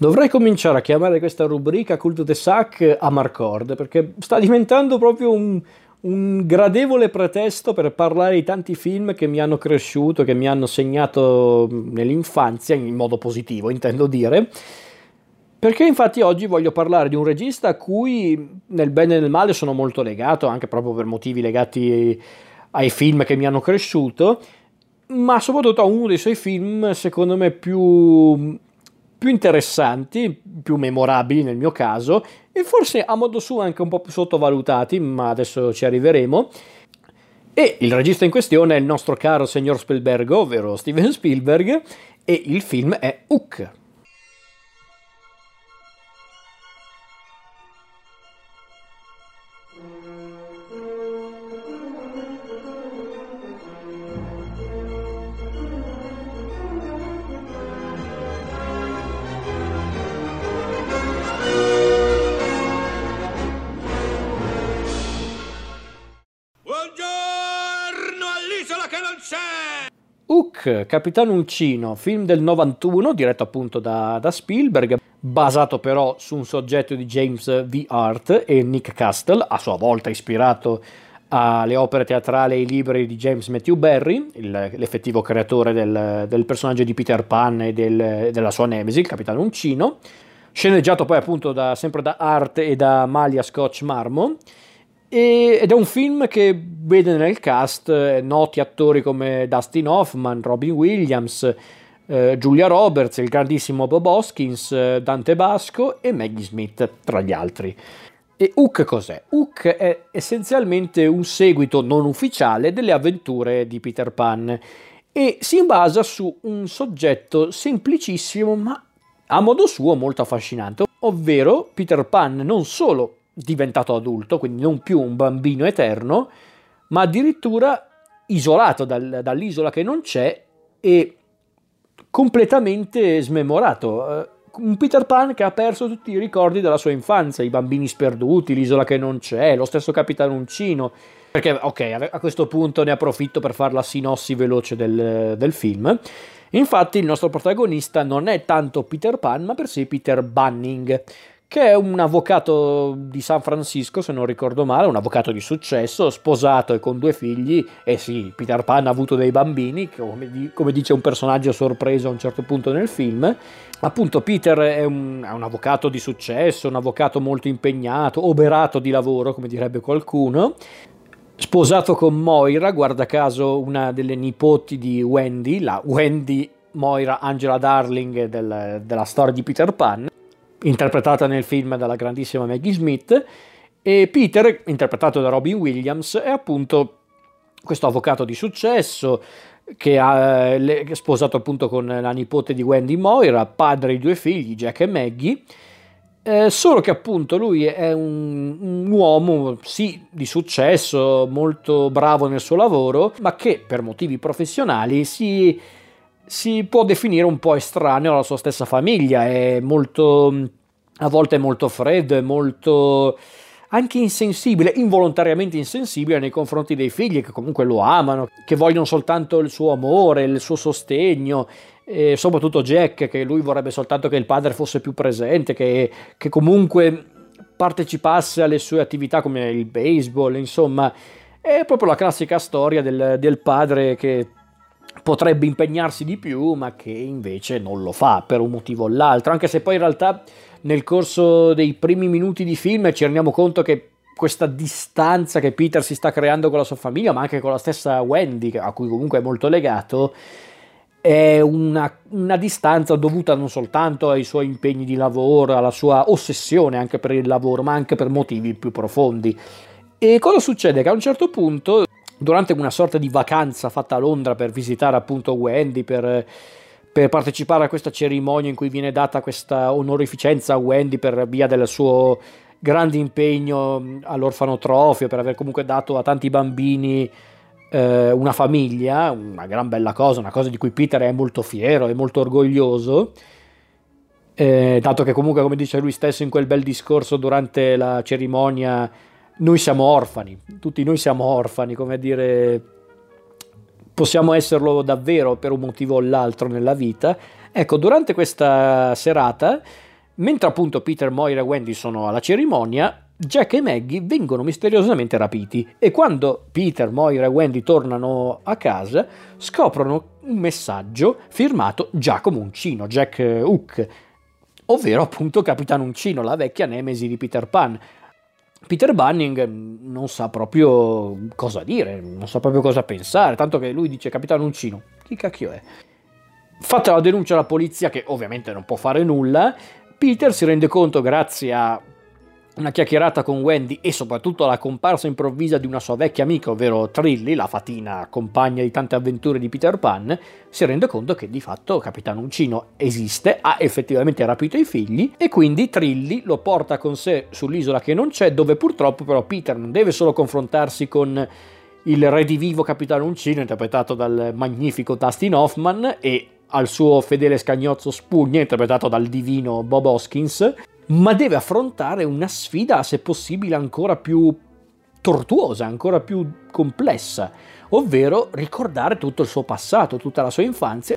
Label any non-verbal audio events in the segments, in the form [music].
Dovrei cominciare a chiamare questa rubrica Cult de Sac a Marcord perché sta diventando proprio un, un, gradevole pretesto per parlare di tanti film che mi hanno cresciuto, che mi hanno segnato nell'infanzia, in modo positivo intendo dire. Perché infatti oggi voglio parlare di un regista a cui nel bene e nel male sono molto legato, anche proprio per motivi legati ai film che mi hanno cresciuto, ma soprattutto a uno dei suoi film secondo me più più interessanti, più memorabili nel mio caso, e forse a modo suo anche un po' più sottovalutati, ma adesso ci arriveremo. E il regista in questione è il nostro caro signor Spielberg, ovvero Steven Spielberg, e il film è Hook. Hook, Capitano Uncino, film del 91, diretto appunto da, da, Spielberg, basato però su un soggetto di James V. Hart e Nick Castle, a sua volta ispirato alle opere teatrali e ai libri di James Matthew Barry, il, l'effettivo creatore del, del, personaggio di Peter Pan e del, della sua nemesi, il Capitano Uncino, sceneggiato poi appunto da, sempre da Hart e da Malia Scotch Marmo ed è un film che vede nel cast eh, noti attori come Dustin Hoffman, Robin Williams, eh, Julia Roberts, il grandissimo Bob Hoskins, eh, Dante Basco e Maggie Smith, tra gli altri. E Hook cos'è? Hook è essenzialmente un seguito non ufficiale delle avventure di Peter Pan e si basa su un soggetto semplicissimo ma a modo suo molto affascinante, ovvero Peter Pan non solo diventato adulto, quindi non più un bambino eterno, ma addirittura isolato dal, dall'isola che non c'è e completamente smemorato. Eh, un Peter Pan che ha perso tutti i ricordi della sua infanzia, i bambini sperduti, l'isola che non c'è, lo stesso Capitano Uncino. Perché, ok, a questo punto ne approfitto per fare la sinossi veloce del, del film. Infatti, il nostro protagonista non è tanto Peter Pan, ma per sé Peter Bunning, che è un avvocato di San Francisco, se non ricordo male, un avvocato di successo, sposato e con due figli. E sì, Peter Pan ha avuto dei bambini, come, come dice un personaggio sorpreso a un certo punto nel film. Appunto, Peter è un, è un avvocato di successo, un avvocato molto impegnato, oberato di lavoro, come direbbe qualcuno. Sposato con Moira, guarda caso una delle nipoti di Wendy, la Wendy Moira Angela Darling del, della storia di Peter Pan interpretata nel film dalla grandissima Maggie Smith, e Peter, interpretato da Robin Williams, è appunto questo avvocato di successo che è sposato appunto con la nipote di Wendy Moira, padre di due figli, Jack e Maggie. Eh, solo che appunto lui è un, un, uomo, sì, di successo, molto bravo nel suo lavoro, ma che per motivi professionali si si può definire un po' estraneo alla sua stessa famiglia, è molto, a volte è molto freddo, è molto anche insensibile, involontariamente insensibile nei confronti dei figli che comunque lo amano, che vogliono soltanto il suo amore, il suo sostegno, e soprattutto Jack che lui vorrebbe soltanto che il padre fosse più presente, che, che comunque partecipasse alle sue attività come il baseball, insomma è proprio la classica storia del, del padre che potrebbe impegnarsi di più, ma che invece non lo fa per un motivo o l'altro, anche se poi in realtà nel corso dei primi minuti di film ci rendiamo conto che questa distanza che Peter si sta creando con la sua famiglia, ma anche con la stessa Wendy, a cui comunque è molto legato, è una, una, distanza dovuta non soltanto ai suoi impegni di lavoro, alla sua ossessione anche per il lavoro, ma anche per motivi più profondi. E cosa succede? Che a un certo punto durante una sorta di vacanza fatta a Londra per visitare appunto Wendy, per, per partecipare a questa cerimonia in cui viene data questa onorificenza a Wendy per via del suo grande impegno all'orfanotrofio, per aver comunque dato a tanti bambini eh, una famiglia, una gran bella cosa, una cosa di cui Peter è molto fiero e molto orgoglioso. Eh, dato che comunque, come dice lui stesso in quel bel discorso durante la cerimonia, noi siamo orfani, tutti noi siamo orfani, come dire, possiamo esserlo davvero per un motivo o l'altro nella vita. Ecco, durante questa serata Mentre appunto Peter, Moira e Wendy sono alla cerimonia, Jack e Maggie vengono misteriosamente rapiti e quando Peter, Moira e Wendy tornano a casa scoprono un messaggio firmato Giacomo Uncino, Jack Hook, ovvero appunto Capitano Uncino, la vecchia nemesi di Peter Pan. Peter Bunning non sa proprio cosa dire, non sa proprio cosa pensare, tanto che lui dice Capitano Uncino, chi cacchio è? Fatta la denuncia alla polizia, che ovviamente non può fare nulla, Peter si rende conto grazie a una chiacchierata con Wendy e soprattutto la comparsa improvvisa di una sua vecchia amica, ovvero Trilly, la fatina compagna di tante avventure di Peter Pan, si rende conto che di fatto Capitano Uncino esiste, ha effettivamente rapito i figli e quindi Trilly lo porta con sé sull'isola che non c'è, dove purtroppo però Peter non deve solo confrontarsi con il redivivo Capitano Uncino interpretato dal magnifico Dustin Hoffman e al suo fedele scagnozzo Spugna interpretato dal divino Bob Hoskins ma deve affrontare una sfida, se possibile, ancora più tortuosa, ancora più complessa, ovvero ricordare tutto il suo passato, tutta la sua infanzia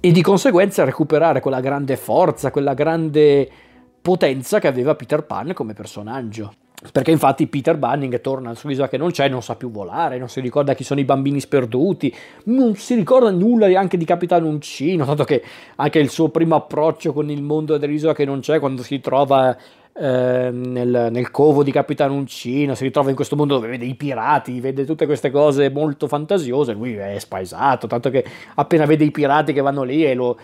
e di conseguenza recuperare quella grande forza, quella grande potenza che aveva Peter Pan come personaggio. Perché infatti Peter Bunning torna sull'isola che non c'è, non sa più volare, non si ricorda chi sono i bambini sperduti, non si ricorda nulla neanche di Capitano Uncino, tanto che anche il suo primo approccio con il mondo dell'isola che non c'è, quando si trova eh, nel, nel, covo di Capitano Uncino, si ritrova in questo mondo dove vede i pirati, vede tutte queste cose molto fantasiose, lui è spaesato, tanto che appena vede i pirati che vanno lì e lo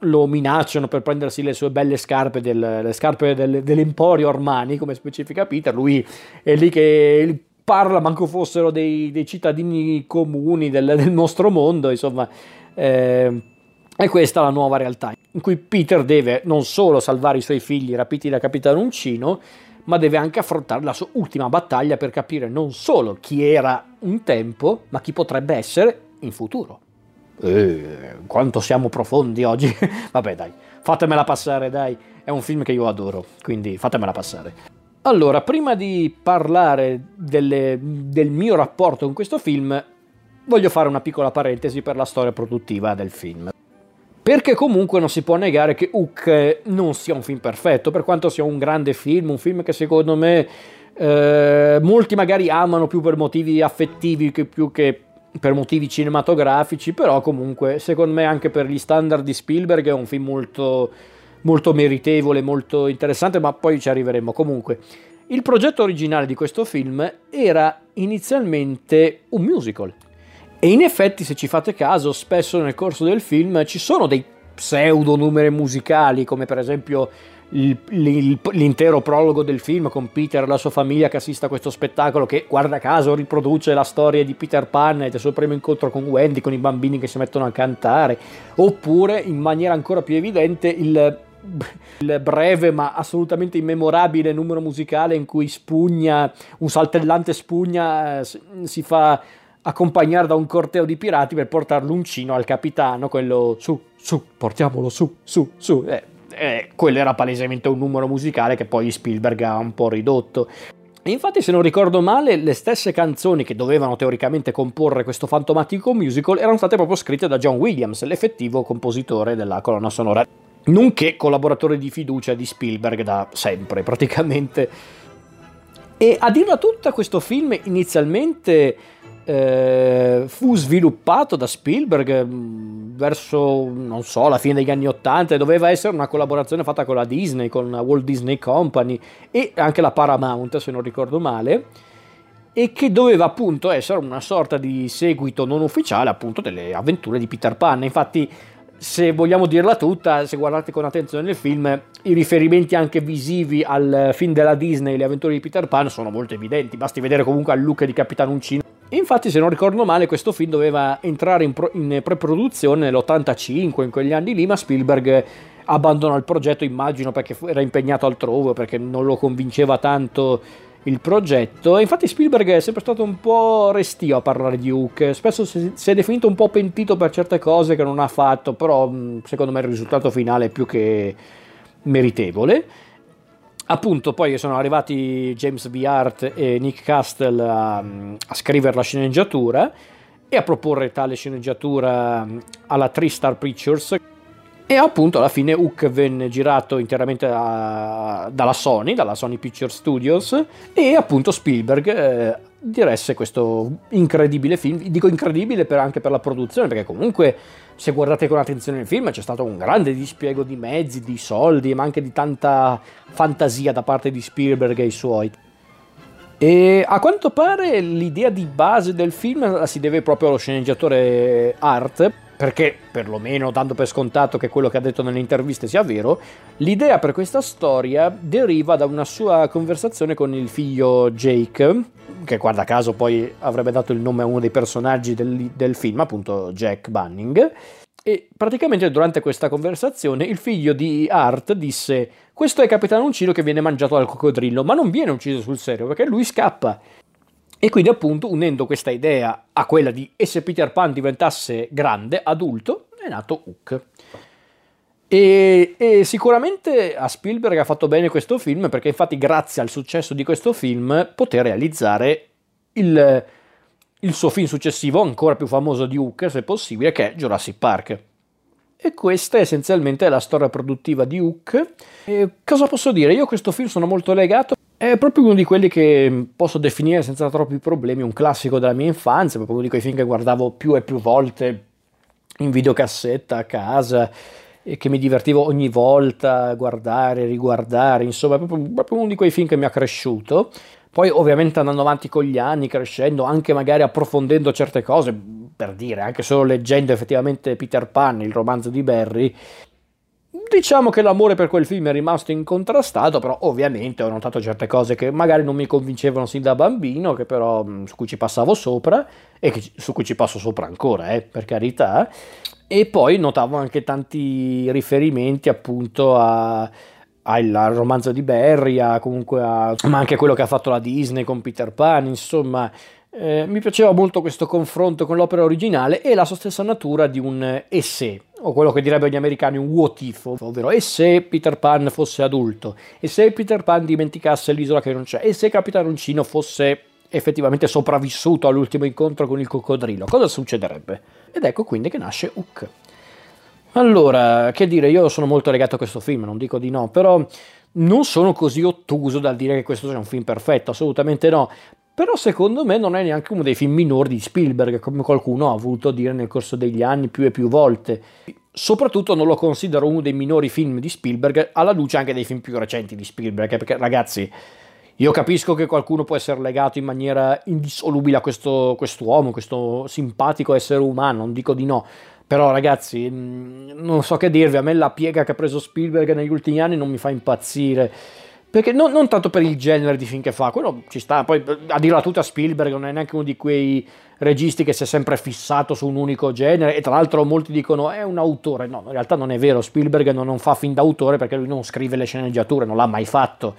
lo minacciano per prendersi le sue belle scarpe, del, le scarpe del, dell'Emporio Armani, come specifica Peter. Lui è lì che parla, manco fossero dei, dei cittadini comuni del, del, nostro mondo, insomma. Eh, e questa è la nuova realtà, in cui Peter deve non solo salvare i suoi figli rapiti da Capitano Uncino, ma deve anche affrontare la sua ultima battaglia per capire non solo chi era un tempo, ma chi potrebbe essere in futuro. Eh, quanto siamo profondi oggi. [laughs] Vabbè, dai, fatemela passare, dai. È un film che io adoro, quindi fatemela passare. Allora, prima di parlare delle, del mio rapporto con questo film, voglio fare una piccola parentesi per la storia produttiva del film. Perché comunque non si può negare che Hook non sia un film perfetto, per quanto sia un grande film, un film che secondo me eh, molti magari amano più per motivi affettivi che più che per motivi cinematografici, però comunque secondo me anche per gli standard di Spielberg è un film molto, molto meritevole, molto interessante, ma poi ci arriveremo. Comunque, il progetto originale di questo film era inizialmente un musical. E in effetti, se ci fate caso, spesso nel corso del film ci sono dei pseudo numeri musicali, come per esempio l'intero prologo del film con Peter e la sua famiglia che assiste a questo spettacolo che guarda caso riproduce la storia di Peter Pan e del suo primo incontro con Wendy con i bambini che si mettono a cantare oppure in maniera ancora più evidente il, il breve ma assolutamente immemorabile numero musicale in cui Spugna, un saltellante Spugna eh, si fa accompagnare da un corteo di pirati per portare l'uncino al capitano, quello su, su, portiamolo su, su, su. Eh, eh, quello era palesemente un numero musicale che poi Spielberg ha un po' ridotto. Infatti, se non ricordo male, le stesse canzoni che dovevano teoricamente comporre questo fantomatico musical erano state proprio scritte da John Williams, l'effettivo compositore della colonna sonora, nonché collaboratore di fiducia di Spielberg da sempre, praticamente. E a dirla tutta, questo film inizialmente eh, fu sviluppato da Spielberg mm, verso, non so, la fine degli anni Ottanta doveva essere una collaborazione fatta con la Disney, con la Walt Disney Company e anche la Paramount, se non ricordo male, e che doveva appunto essere una sorta di seguito non ufficiale appunto delle avventure di Peter Pan. Infatti, se vogliamo dirla tutta, se guardate con attenzione il film, i riferimenti anche visivi al film della Disney, le avventure di Peter Pan, sono molto evidenti. Basti vedere comunque al look di Capitano Uncino Infatti, se non ricordo male, questo film doveva entrare in, pro- in pre-produzione nell'85, in quegli anni lì, ma Spielberg abbandonò il progetto, immagino perché era impegnato altrove, perché non lo convinceva tanto il progetto. Infatti Spielberg è sempre stato un po' restio a parlare di Hook, spesso si è definito un po' pentito per certe cose che non ha fatto, però secondo me il risultato finale è più che meritevole. Appunto, poi sono arrivati James B. Hart e Nick Castle a, a scrivere la sceneggiatura e a proporre tale sceneggiatura alla Three Star Pictures, E appunto alla fine Hook venne girato interamente a, dalla Sony, dalla Sony Picture Studios, e appunto Spielberg eh, diresse questo incredibile film. Dico incredibile per, anche per la produzione, perché comunque se guardate con attenzione il film c'è stato un grande dispiego di mezzi, di soldi, ma anche di tanta fantasia da parte di Spielberg e i suoi. E a quanto pare l'idea di base del film la si deve proprio allo sceneggiatore Art, perché perlomeno dando per scontato che quello che ha detto nelle interviste sia vero, l'idea per questa storia deriva da una sua conversazione con il figlio Jake, che guarda caso poi avrebbe dato il nome a uno dei personaggi del, del film, appunto Jack Bunning. E praticamente durante questa conversazione il figlio di Art disse: Questo è Capitano Uncino che viene mangiato dal coccodrillo, ma non viene ucciso sul serio perché lui scappa. E quindi appunto unendo questa idea a quella di e se Peter Pan diventasse grande, adulto, è nato Hook. E, e, sicuramente a Spielberg ha fatto bene questo film perché infatti grazie al successo di questo film poté realizzare il, il suo film successivo ancora più famoso di Hook se possibile che è Jurassic Park. E questa è essenzialmente la storia produttiva di Hook. E cosa posso dire? Io a questo film sono molto legato è proprio uno di quelli che posso definire senza troppi problemi un classico della mia infanzia, proprio uno di quei film che guardavo più e più volte in videocassetta a casa e che mi divertivo ogni volta a guardare, riguardare, insomma, proprio, proprio uno di quei film che mi ha cresciuto. Poi ovviamente andando avanti con gli anni, crescendo, anche magari approfondendo certe cose, per dire, anche solo leggendo effettivamente Peter Pan, il romanzo di Barry, Diciamo che l'amore per quel film è rimasto incontrastato, però ovviamente ho notato certe cose che magari non mi convincevano sin da bambino, che però mm, su cui ci passavo sopra e che, su cui ci passo sopra ancora, eh, per carità. E poi notavo anche tanti riferimenti appunto a, al romanzo di Barry, a, comunque a, ma anche quello che ha fatto la Disney con Peter Pan, insomma, eh, mi piaceva molto questo confronto con l'opera originale e la sua stessa natura di un e se, o quello che direbbero gli americani un what if, ovvero e se Peter Pan fosse adulto, e se Peter Pan dimenticasse l'isola che non c'è, e se Capitano Uncino fosse effettivamente sopravvissuto all'ultimo incontro con il coccodrillo, cosa succederebbe? Ed ecco quindi che nasce Hook. Allora, che dire, io sono molto legato a questo film, non dico di no, però non sono così ottuso dal dire che questo sia un film perfetto, assolutamente no. Però secondo me non è neanche uno dei film minori di Spielberg, come qualcuno ha voluto dire nel corso degli anni più e più volte. Soprattutto non lo considero uno dei minori film di Spielberg, alla luce anche dei film più recenti di Spielberg, perché ragazzi, io capisco che qualcuno può essere legato in maniera indissolubile a questo quest'uomo, questo simpatico essere umano, non dico di no. Però ragazzi, mm, non so che dirvi, a me la piega che ha preso Spielberg negli ultimi anni non mi fa impazzire. Perché non, non, tanto per il genere di film che fa, quello ci sta. Poi a dirla tutta Spielberg non è neanche uno di quei registi che si è sempre fissato su un unico genere. E tra l'altro molti dicono è un autore. No, in realtà non è vero. Spielberg non, non fa film d'autore perché lui non scrive le sceneggiature, non l'ha mai fatto.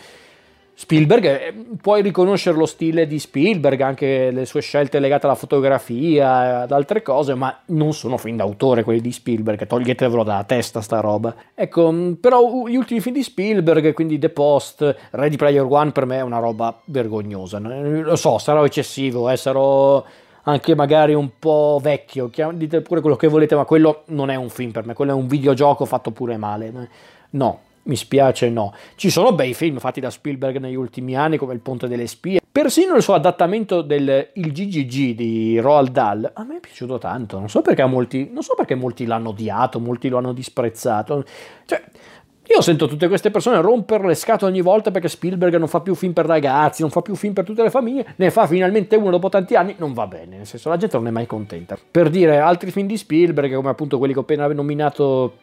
Spielberg, eh, puoi riconoscere lo stile di Spielberg, anche le sue scelte legate alla fotografia, ad altre cose, ma non sono film d'autore quelli di Spielberg, toglietevelo dalla testa sta roba. Ecco, mm, però gli ultimi film di Spielberg, quindi The Post, Ready Player One per me è una roba vergognosa. Lo so, sarò eccessivo, eh, sarò anche magari un po' vecchio, dite pure quello che volete, ma quello non è un film per me, quello è un videogioco fatto pure male. No, mi spiace no. Ci sono bei film fatti da Spielberg negli ultimi anni come Il Ponte delle Spie. Persino il suo adattamento del Il GGG di Roald Dahl a me è piaciuto tanto. Non so perché molti, so perché molti l'hanno odiato, molti lo hanno disprezzato. Cioè, io sento tutte queste persone rompere le scatole ogni volta perché Spielberg non fa più film per ragazzi, non fa più film per tutte le famiglie, ne fa finalmente uno dopo tanti anni, non va bene, nel senso la gente non è mai contenta. Per dire altri film di Spielberg, come appunto quelli che ho appena nominato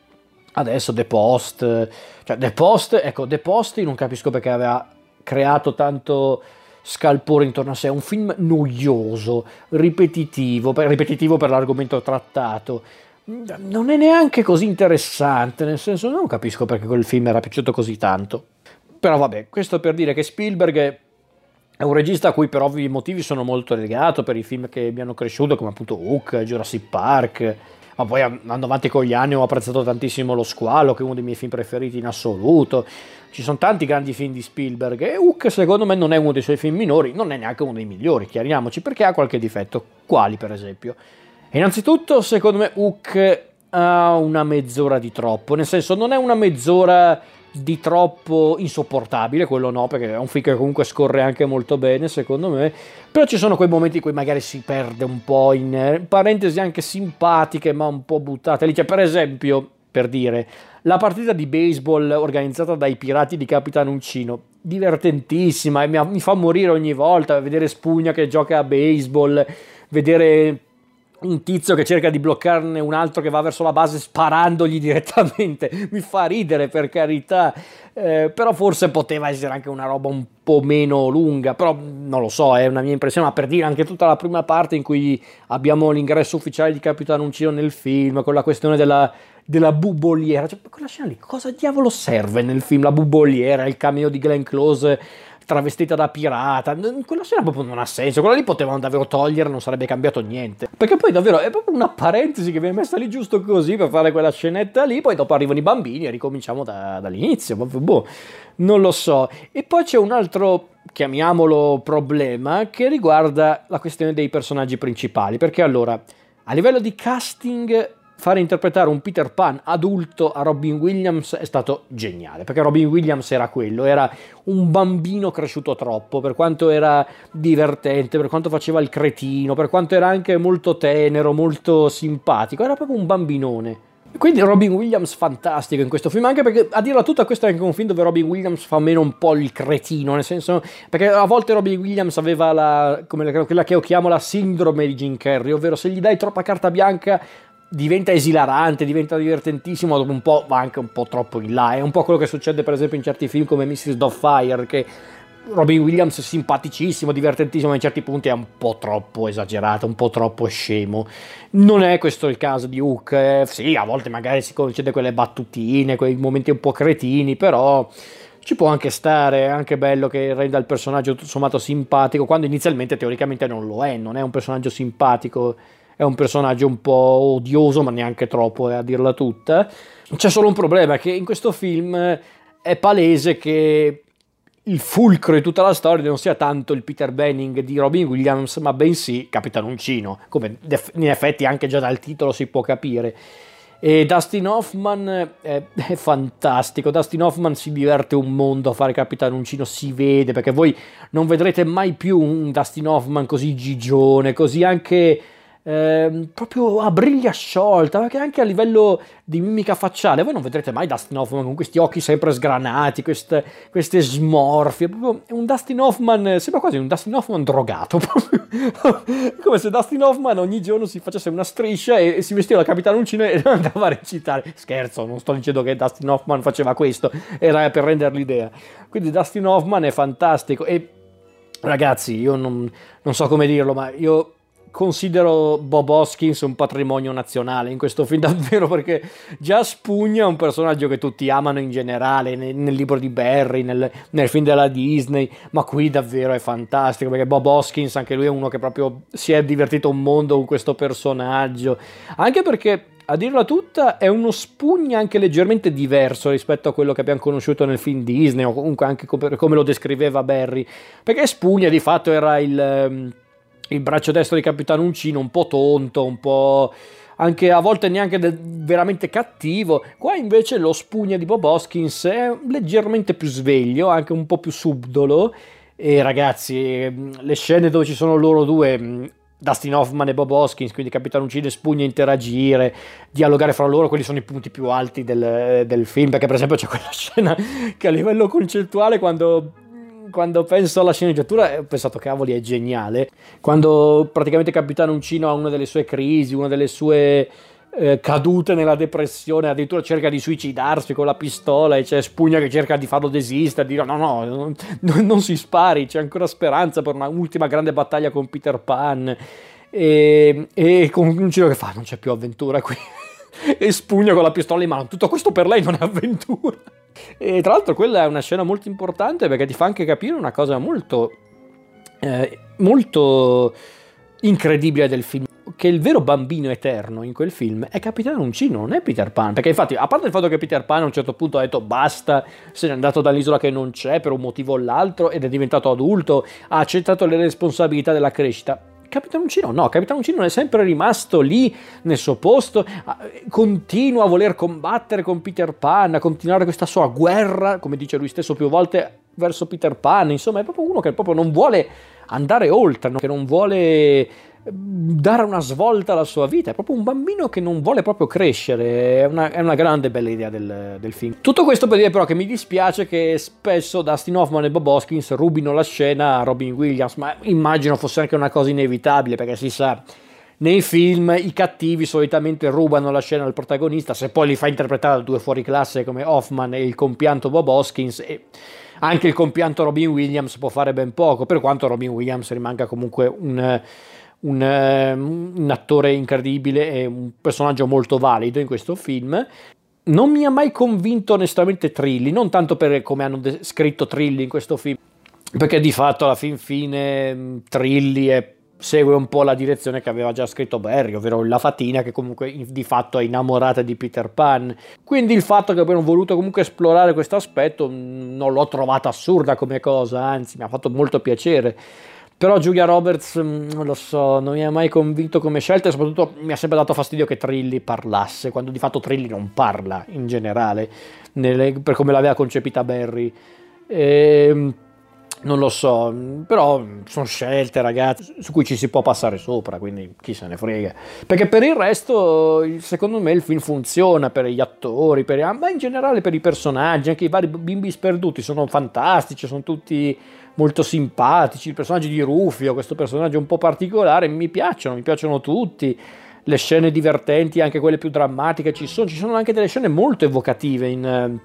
Adesso The Post, cioè The Post, ecco, The Post non capisco perché aveva creato tanto scalpore intorno a sé, è un film noioso, ripetitivo, ripetitivo per l'argomento trattato, non è neanche così interessante, nel senso non capisco perché quel film era piaciuto così tanto. Però vabbè, questo per dire che Spielberg è un regista a cui per ovvi motivi sono molto legato per i film che mi hanno cresciuto, come appunto Hook, Jurassic Park, ma poi andando avanti con gli anni ho apprezzato tantissimo Lo Squalo, che è uno dei miei film preferiti in assoluto. Ci sono tanti grandi film di Spielberg e Hook secondo me non è uno dei suoi film minori, non è neanche uno dei migliori, chiariamoci, perché ha qualche difetto. Quali per esempio? Innanzitutto, secondo me Hook ha una mezz'ora di troppo, nel senso non è una mezz'ora di troppo insopportabile, quello no, perché è un film che comunque scorre anche molto bene, secondo me. Però ci sono quei momenti in cui magari si perde un po' in eh, parentesi anche simpatiche, ma un po' buttate lì. Cioè, per esempio, per dire, la partita di baseball organizzata dai pirati di Capitan Uncino, divertentissima e mi fa morire ogni volta vedere Spugna che gioca a baseball, vedere un tizio che cerca di bloccarne un altro che va verso la base sparandogli [laughs] direttamente. Mi fa ridere per carità, eh, però forse poteva essere anche una roba un po' meno lunga, però non lo so, è una mia impressione, ma per dire anche tutta la prima parte in cui abbiamo l'ingresso ufficiale di Capitano Uncino nel film, con la questione della, della buboliera, cioè quella scena lì cosa diavolo serve nel film, la buboliera, il cameo di Glenn Close travestita da pirata. Quella scena proprio non ha senso. Quella lì potevano davvero togliere, non sarebbe cambiato niente. Perché poi davvero è proprio una parentesi che viene messa lì giusto così per fare quella scenetta lì. Poi dopo arrivano i bambini e ricominciamo da, dall'inizio. Boh, non lo so. E poi c'è un altro, chiamiamolo problema, che riguarda la questione dei personaggi principali. Perché allora, a livello di casting fare interpretare un Peter Pan adulto a Robin Williams è stato geniale, perché Robin Williams era quello, era un bambino cresciuto troppo, per quanto era divertente, per quanto faceva il cretino, per quanto era anche molto tenero, molto simpatico, era proprio un bambinone. Quindi Robin Williams fantastico in questo film, anche perché a dirla tutta questo è anche un film dove Robin Williams fa meno un po' il cretino, nel senso perché a volte Robin Williams aveva la, come quella che io chiamo la sindrome di Jim Carrey, ovvero se gli dai troppa carta bianca diventa esilarante, diventa divertentissimo, dopo un po' va anche un po' troppo in là. È un po' quello che succede per esempio in certi film come Mrs. Doubtfire, che Robin Williams è simpaticissimo, divertentissimo, ma in certi punti è un po' troppo esagerato, un po' troppo scemo. Non è questo il caso di Hook. Eh, sì, a volte magari si concede quelle battutine, quei momenti un po' cretini, però ci può anche stare, è anche bello che renda il personaggio tutto sommato simpatico, quando inizialmente teoricamente non lo è, non è un personaggio simpatico è un personaggio un po' odioso, ma neanche troppo, eh, a dirla tutta. C'è solo un problema, che in questo film è palese che il fulcro di tutta la storia non sia tanto il Peter Benning di Robin Williams, ma bensì Capitan Uncino, come in effetti anche già dal titolo si può capire. E Dustin Hoffman è, è, fantastico. Dustin Hoffman si diverte un mondo a fare Capitan Uncino, si vede perché voi non vedrete mai più un Dustin Hoffman così gigione, così anche eh, proprio a briglia sciolta, perché anche a livello di mimica facciale, voi non vedrete mai Dustin Hoffman con questi occhi sempre sgranati, queste, queste smorfie, proprio un Dustin Hoffman, sembra quasi un Dustin Hoffman drogato, [laughs] come se Dustin Hoffman ogni giorno si facesse una striscia e, e si vestiva da capitano uncino e [laughs] andava a recitare. Scherzo, non sto dicendo che Dustin Hoffman faceva questo, era per rendere l'idea. Quindi Dustin Hoffman è fantastico e ragazzi, io non, non so come dirlo, ma io considero Bob Hoskins un patrimonio nazionale in questo film [laughs] davvero perché già Spugna è un personaggio che tutti amano in generale nel, nel libro di Barry, nel, nel, film della Disney, ma qui davvero è fantastico perché Bob Hoskins anche lui è uno che proprio si è divertito un mondo con questo personaggio, anche perché a dirla tutta è uno Spugna anche leggermente diverso rispetto a quello che abbiamo conosciuto nel film Disney o comunque anche come lo descriveva Barry, perché Spugna di fatto era il ehm, il braccio destro di Capitano Uncino un po' tonto, un po' anche a volte neanche de- veramente cattivo. Qua invece lo spugna di Bob Hoskins è leggermente più sveglio, anche un po' più subdolo. E ragazzi, mm, le scene dove ci sono loro due, mm, Dustin Hoffman e Bob Hoskins, quindi Capitano Uncino e Spugna interagire, dialogare fra loro, quelli sono i punti più alti del, del film. Perché, per esempio, c'è quella [laughs] scena che a livello concettuale, quando quando penso alla sceneggiatura ho pensato cavoli è geniale quando praticamente Capitano Uncino ha una delle sue crisi una delle sue eh, cadute nella depressione addirittura cerca di suicidarsi con la pistola e c'è Spugna che cerca di farlo desistere dire no no non, non si spari c'è ancora speranza per un'ultima grande battaglia con Peter Pan e, e con Uncino che fa non c'è più avventura qui [laughs] e Spugna con la pistola in mano tutto questo per lei non è avventura e tra l'altro quella è una scena molto importante perché ti fa anche capire una cosa molto, eh, molto incredibile del film. Che il vero bambino eterno in quel film è Capitano Uncino, non è Peter Pan. Perché infatti, a parte il fatto che Peter Pan a un certo punto ha detto basta, se n'è andato dall'isola che non c'è per un motivo o l'altro ed è diventato adulto, ha accettato le responsabilità della crescita Capitanuncino no, Capitanuncino è sempre rimasto lì nel suo posto, continua a voler combattere con Peter Pan, a continuare questa sua guerra, come dice lui stesso più volte, verso Peter Pan, insomma è proprio uno che proprio non vuole andare oltre, che non vuole dare una svolta alla sua vita, è proprio un bambino che non vuole proprio crescere, è una, è una grande bella idea del, del, film. Tutto questo per dire però che mi dispiace che spesso Dustin Hoffman e Bob Hoskins rubino la scena a Robin Williams, ma immagino fosse anche una cosa inevitabile perché si sa nei film i cattivi solitamente rubano la scena al protagonista, se poi li fa interpretare da due fuori classe come Hoffman e il compianto Bob Hoskins, e anche il compianto Robin Williams può fare ben poco, per quanto Robin Williams rimanga comunque un un, un attore incredibile e un personaggio molto valido in questo film. Non mi ha mai convinto onestamente Trilli, non tanto per come hanno de- scritto Trilli in questo film, perché di fatto alla fin fine mm, Trilli è segue un po' la direzione che aveva già scritto Barry, ovvero la fatina che comunque di fatto è innamorata di Peter Pan. Quindi il fatto che abbiano voluto comunque esplorare questo aspetto mm, non l'ho trovata assurda come cosa, anzi mi ha fatto molto piacere. Però Julia Roberts, mm, non lo so, non mi ha mai convinto come scelta e soprattutto mi ha sempre dato fastidio che Trilli parlasse, quando di fatto Trilli non parla in generale, nelle, per come l'aveva concepita Barry. Ehm, non lo so, però sono scelte, ragazzi, su cui ci si può passare sopra, quindi chi se ne frega. Perché per il resto, secondo me, il film funziona per gli attori, per, ma in generale per i personaggi, anche i vari bimbi sperduti sono fantastici, sono tutti molto simpatici, il personaggio di Rufio, questo personaggio un po' particolare, mi piacciono, mi piacciono tutti, le scene divertenti, anche quelle più drammatiche ci sono, ci sono anche delle scene molto evocative in,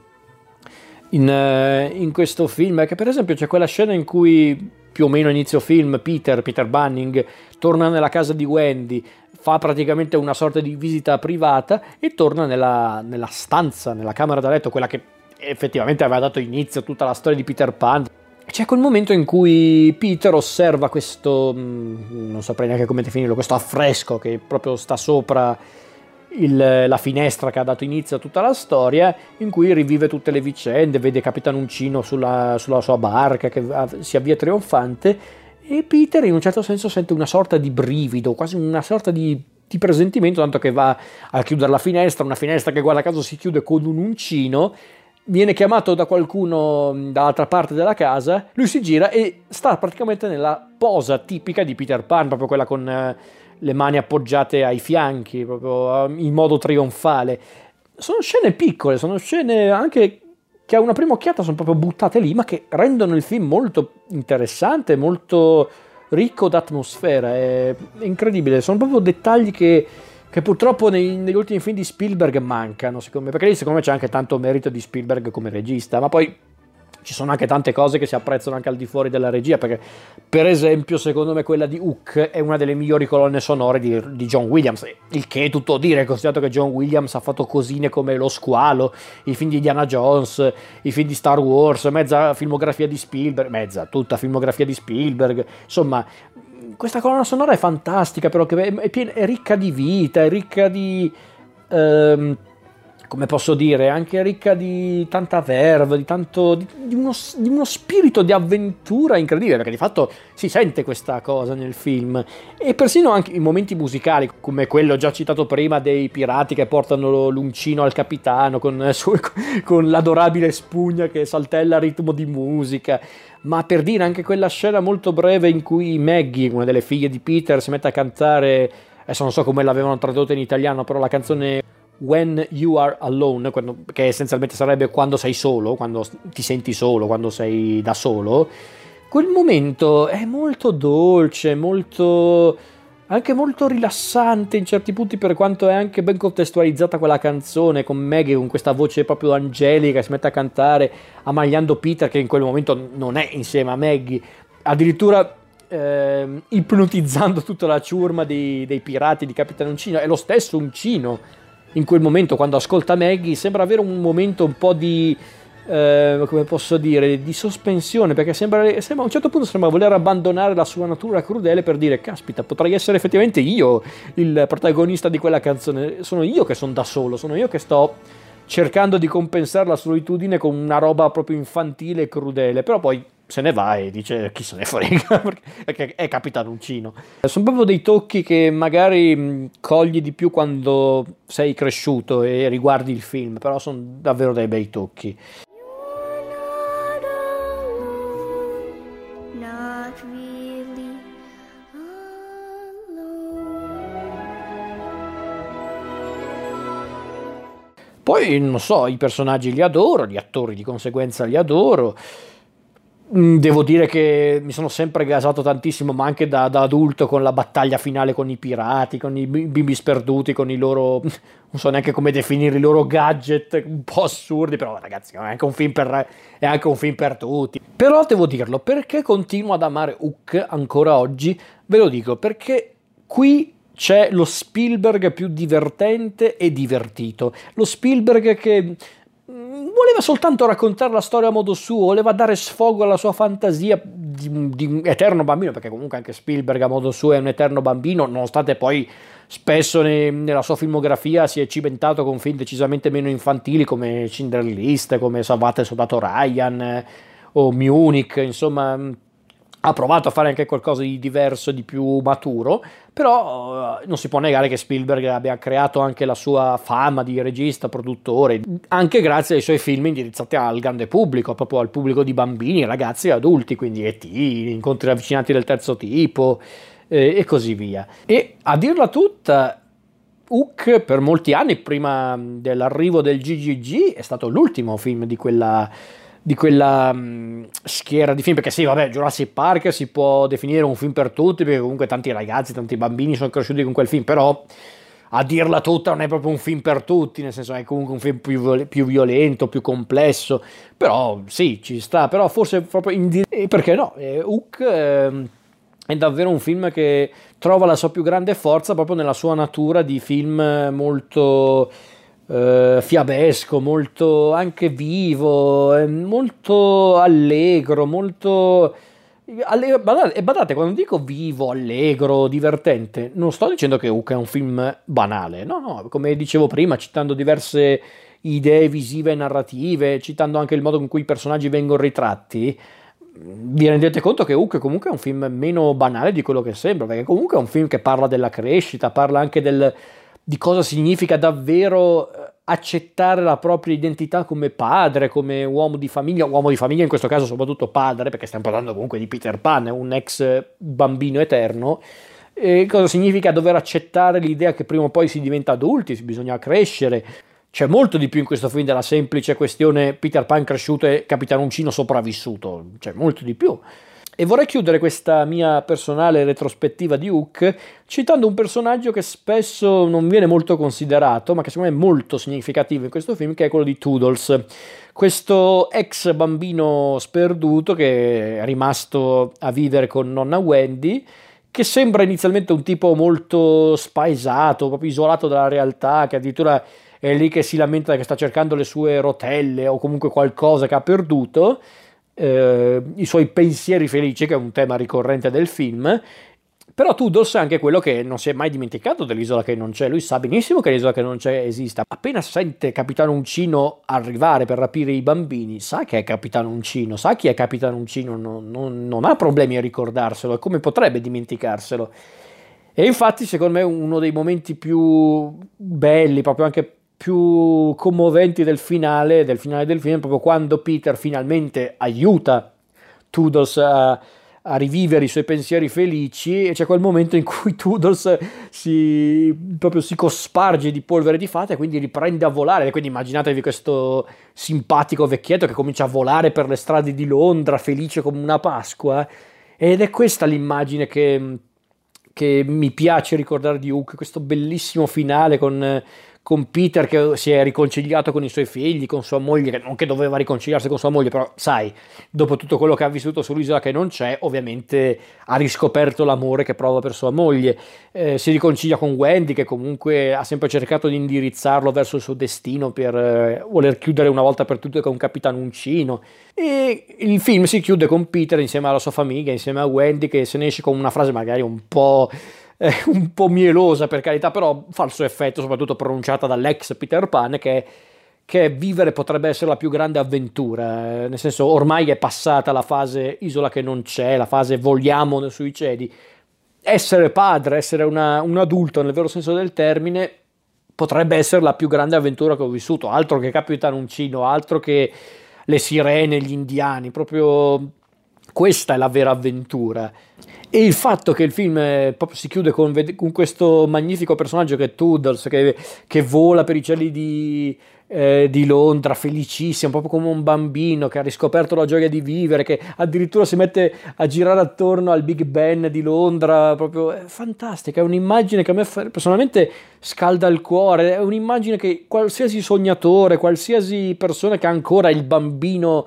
in, in questo film, che per esempio c'è quella scena in cui più o meno inizio film Peter, Peter Bunning, torna nella casa di Wendy, fa praticamente una sorta di visita privata e torna nella, nella stanza, nella camera da letto, quella che effettivamente aveva dato inizio a tutta la storia di Peter Pan. C'è quel momento in cui Peter osserva questo, mm, non saprei neanche come definirlo, questo affresco che proprio sta sopra il, la finestra che ha dato inizio a tutta la storia, in cui rivive tutte le vicende, vede Capitan Uncino sulla, sulla sua barca che si avvia trionfante e Peter in un certo senso sente una sorta di brivido, quasi una sorta di, di presentimento, tanto che va a chiudere la finestra, una finestra che guarda caso si chiude con un uncino viene chiamato da qualcuno dall'altra parte della casa, lui si gira e sta praticamente nella posa tipica di Peter Pan, proprio quella con eh, le mani appoggiate ai fianchi, proprio eh, in modo trionfale. Sono scene piccole, sono scene anche che a una prima occhiata sono proprio buttate lì, ma che rendono il film molto interessante, molto ricco d'atmosfera. È incredibile, sono proprio dettagli che che purtroppo nei, negli ultimi film di Spielberg mancano, secondo me, perché lì secondo me c'è anche tanto merito di Spielberg come regista, ma poi ci sono anche tante cose che si apprezzano anche al di fuori della regia, perché per esempio secondo me quella di Hook è una delle migliori colonne sonore di, di John Williams, il che è tutto dire, considerato che John Williams ha fatto cosine come Lo Squalo, i film di Indiana Jones, i film di Star Wars, mezza filmografia di Spielberg, mezza, tutta filmografia di Spielberg, insomma questa colonna sonora è fantastica, però è, piena, è ricca di vita, è ricca di... Ehm, come posso dire, anche ricca di tanta verve, di, tanto, di, di, uno, di, uno, spirito di avventura incredibile, perché di fatto si sente questa cosa nel film. E persino anche i momenti musicali, come quello già citato prima dei pirati che portano l'uncino al capitano con, [laughs] con l'adorabile spugna che saltella a ritmo di musica ma per dire anche quella scena molto breve in cui Maggie, una delle figlie di Peter, si mette a cantare, adesso non so come l'avevano tradotto in italiano, però la canzone When You Are Alone, che essenzialmente sarebbe quando sei solo, quando ti senti solo, quando sei da solo, quel momento è molto dolce, molto anche molto rilassante in certi punti per quanto è anche ben contestualizzata quella canzone con Maggie con questa voce proprio angelica si mette a cantare ammagliando Peter che in quel momento non è insieme a Maggie addirittura eh, ipnotizzando tutta la ciurma dei, dei pirati di Capitano Uncino. È lo stesso Uncino in quel momento quando ascolta Maggie sembra avere un momento un po' di eh, come posso dire, di sospensione, perché sembra, sembra, a un certo punto sembra voler abbandonare la sua natura crudele per dire, caspita, potrei essere effettivamente io il protagonista di quella canzone, sono io che sono da solo, sono io che sto cercando di compensare la solitudine con una roba proprio infantile e crudele, però poi se ne va e dice chi se ne frega, [laughs] perché è capitanuncino. Sono proprio dei tocchi che magari cogli di più quando sei cresciuto e riguardi il film, però sono davvero dei bei tocchi. Poi, non so, i personaggi li adoro, gli attori di conseguenza li adoro. Mm, devo dire che mi sono sempre gasato tantissimo, ma anche da, da, adulto, con la battaglia finale con i pirati, con i bimbi sperduti, con i loro. [laughs] non so neanche come definire i loro gadget un po' assurdi. Però, ragazzi, è anche un film per, anche un film per tutti. Però devo dirlo, perché continuo ad amare Hook ancora oggi? Ve lo dico, perché qui c'è lo Spielberg più divertente e divertito. Lo Spielberg che voleva soltanto raccontare la storia a modo suo, voleva dare sfogo alla sua fantasia di, di, eterno bambino, perché comunque anche Spielberg a modo suo è un eterno bambino, nonostante poi spesso ne, nella sua filmografia si è cimentato con film decisamente meno infantili come Cinder List, come Salvate il soldato Ryan eh, o Munich, insomma ha provato a fare anche qualcosa di diverso, di più maturo, però eh, non si può negare che Spielberg abbia creato anche la sua fama di regista, produttore, anche grazie ai suoi film indirizzati al grande pubblico, proprio al pubblico di bambini, ragazzi e adulti, quindi E.T., incontri ravvicinati del terzo tipo eh, e così via. E a dirla tutta, Hook per molti anni, prima dell'arrivo del GGG, è stato l'ultimo film di quella di quella mh, schiera di film, perché sì, vabbè, Jurassic Park si può definire un film per tutti, perché comunque tanti ragazzi, tanti bambini sono cresciuti con quel film, però a dirla tutta non è proprio un film per tutti, nel senso è comunque un film più, più violento, più complesso, però sì, ci sta, però forse proprio in dire... perché no, eh, Hook eh, è davvero un film che trova la sua più grande forza proprio nella sua natura di film molto eh, fiabesco, molto anche vivo, molto allegro, molto... Allegro, badate, e badate, quando dico vivo, allegro, divertente, non sto dicendo che Hook è un film banale, no, no, come dicevo prima, citando diverse idee visive e narrative, citando anche il modo in cui i personaggi vengono ritratti, vi rendete conto che Hook comunque è un film meno banale di quello che sembra, perché comunque è un film che parla della crescita, parla anche del, di cosa significa davvero eh, accettare la propria identità come padre, come uomo di famiglia, uomo di famiglia in questo caso soprattutto padre, perché stiamo parlando comunque di Peter Pan, un ex bambino eterno, e cosa significa dover accettare l'idea che prima o poi si diventa adulti, bisogna crescere. C'è molto di più in questo film della semplice questione Peter Pan cresciuto e Capitanuncino sopravvissuto, c'è molto di più. E vorrei chiudere questa mia personale retrospettiva di Hook citando un personaggio che spesso non viene molto considerato, ma che secondo me è molto significativo in questo film, che è quello di Toodles. Questo ex bambino sperduto che è rimasto a vivere con nonna Wendy, che sembra inizialmente un tipo molto spaesato, proprio isolato dalla realtà, che addirittura è lì che si lamenta che sta cercando le sue rotelle o comunque qualcosa che ha perduto eh, i suoi pensieri felici, che è un tema ricorrente del film. Però Tudors è anche quello che non si è mai dimenticato dell'isola che non c'è. Lui sa benissimo che l'isola che non c'è esista. Appena sente Capitano Uncino arrivare per rapire i bambini, sa che è Capitano Uncino, sa chi è Capitano Uncino, non, non, non ha problemi a ricordarselo e come potrebbe dimenticarselo. E infatti, secondo me, uno dei momenti più belli, proprio anche più commoventi del finale, del finale del film, proprio quando Peter finalmente aiuta Toodles a, a rivivere i suoi pensieri felici e c'è quel momento in cui [laughs] Toodles si, proprio si cosparge di polvere di fata e quindi riprende a volare. Quindi immaginatevi questo simpatico vecchietto che comincia a volare per le strade di Londra, felice come una Pasqua. Ed è questa l'immagine che, che mi piace ricordare di Hook, questo bellissimo finale con con Peter che si è riconciliato con i suoi figli, con sua moglie, non che doveva riconciliarsi con sua moglie, però sai, dopo tutto quello che ha vissuto sull'isola che non c'è, ovviamente ha riscoperto l'amore che prova per sua moglie. Eh, si riconcilia con Wendy che comunque ha sempre cercato di indirizzarlo verso il suo destino per eh, voler chiudere una volta per tutte con Capitano Uncino. E il film si chiude con Peter insieme alla sua famiglia, insieme a Wendy che se ne esce con una frase magari un po' eh, [laughs] un po' mielosa per carità, però fa il suo effetto, soprattutto pronunciata dall'ex Peter Pan, che, che vivere potrebbe essere la più grande avventura, eh, nel senso ormai è passata la fase isola che non c'è, la fase vogliamo sui cieli. Essere padre, essere una, un adulto nel vero senso del termine, potrebbe essere la più grande avventura che ho vissuto, altro che Capitan Uncino, altro che le sirene, gli indiani, proprio questa è la vera avventura. E il fatto che il film eh, proprio si chiude con, con, questo magnifico personaggio che è Toodles, che, che vola per i cieli di, eh, di Londra, felicissimo, proprio come un bambino che ha riscoperto la gioia di vivere, che addirittura si mette a girare attorno al Big Ben di Londra, proprio è fantastica, è un'immagine che a me personalmente scalda il cuore, è un'immagine che qualsiasi sognatore, qualsiasi persona che ha ancora il bambino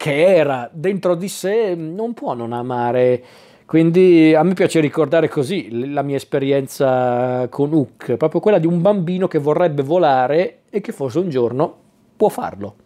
che era dentro di sé non può non amare. Quindi a me piace ricordare così la mia esperienza con Hook, proprio quella di un bambino che vorrebbe volare e che forse un giorno può farlo.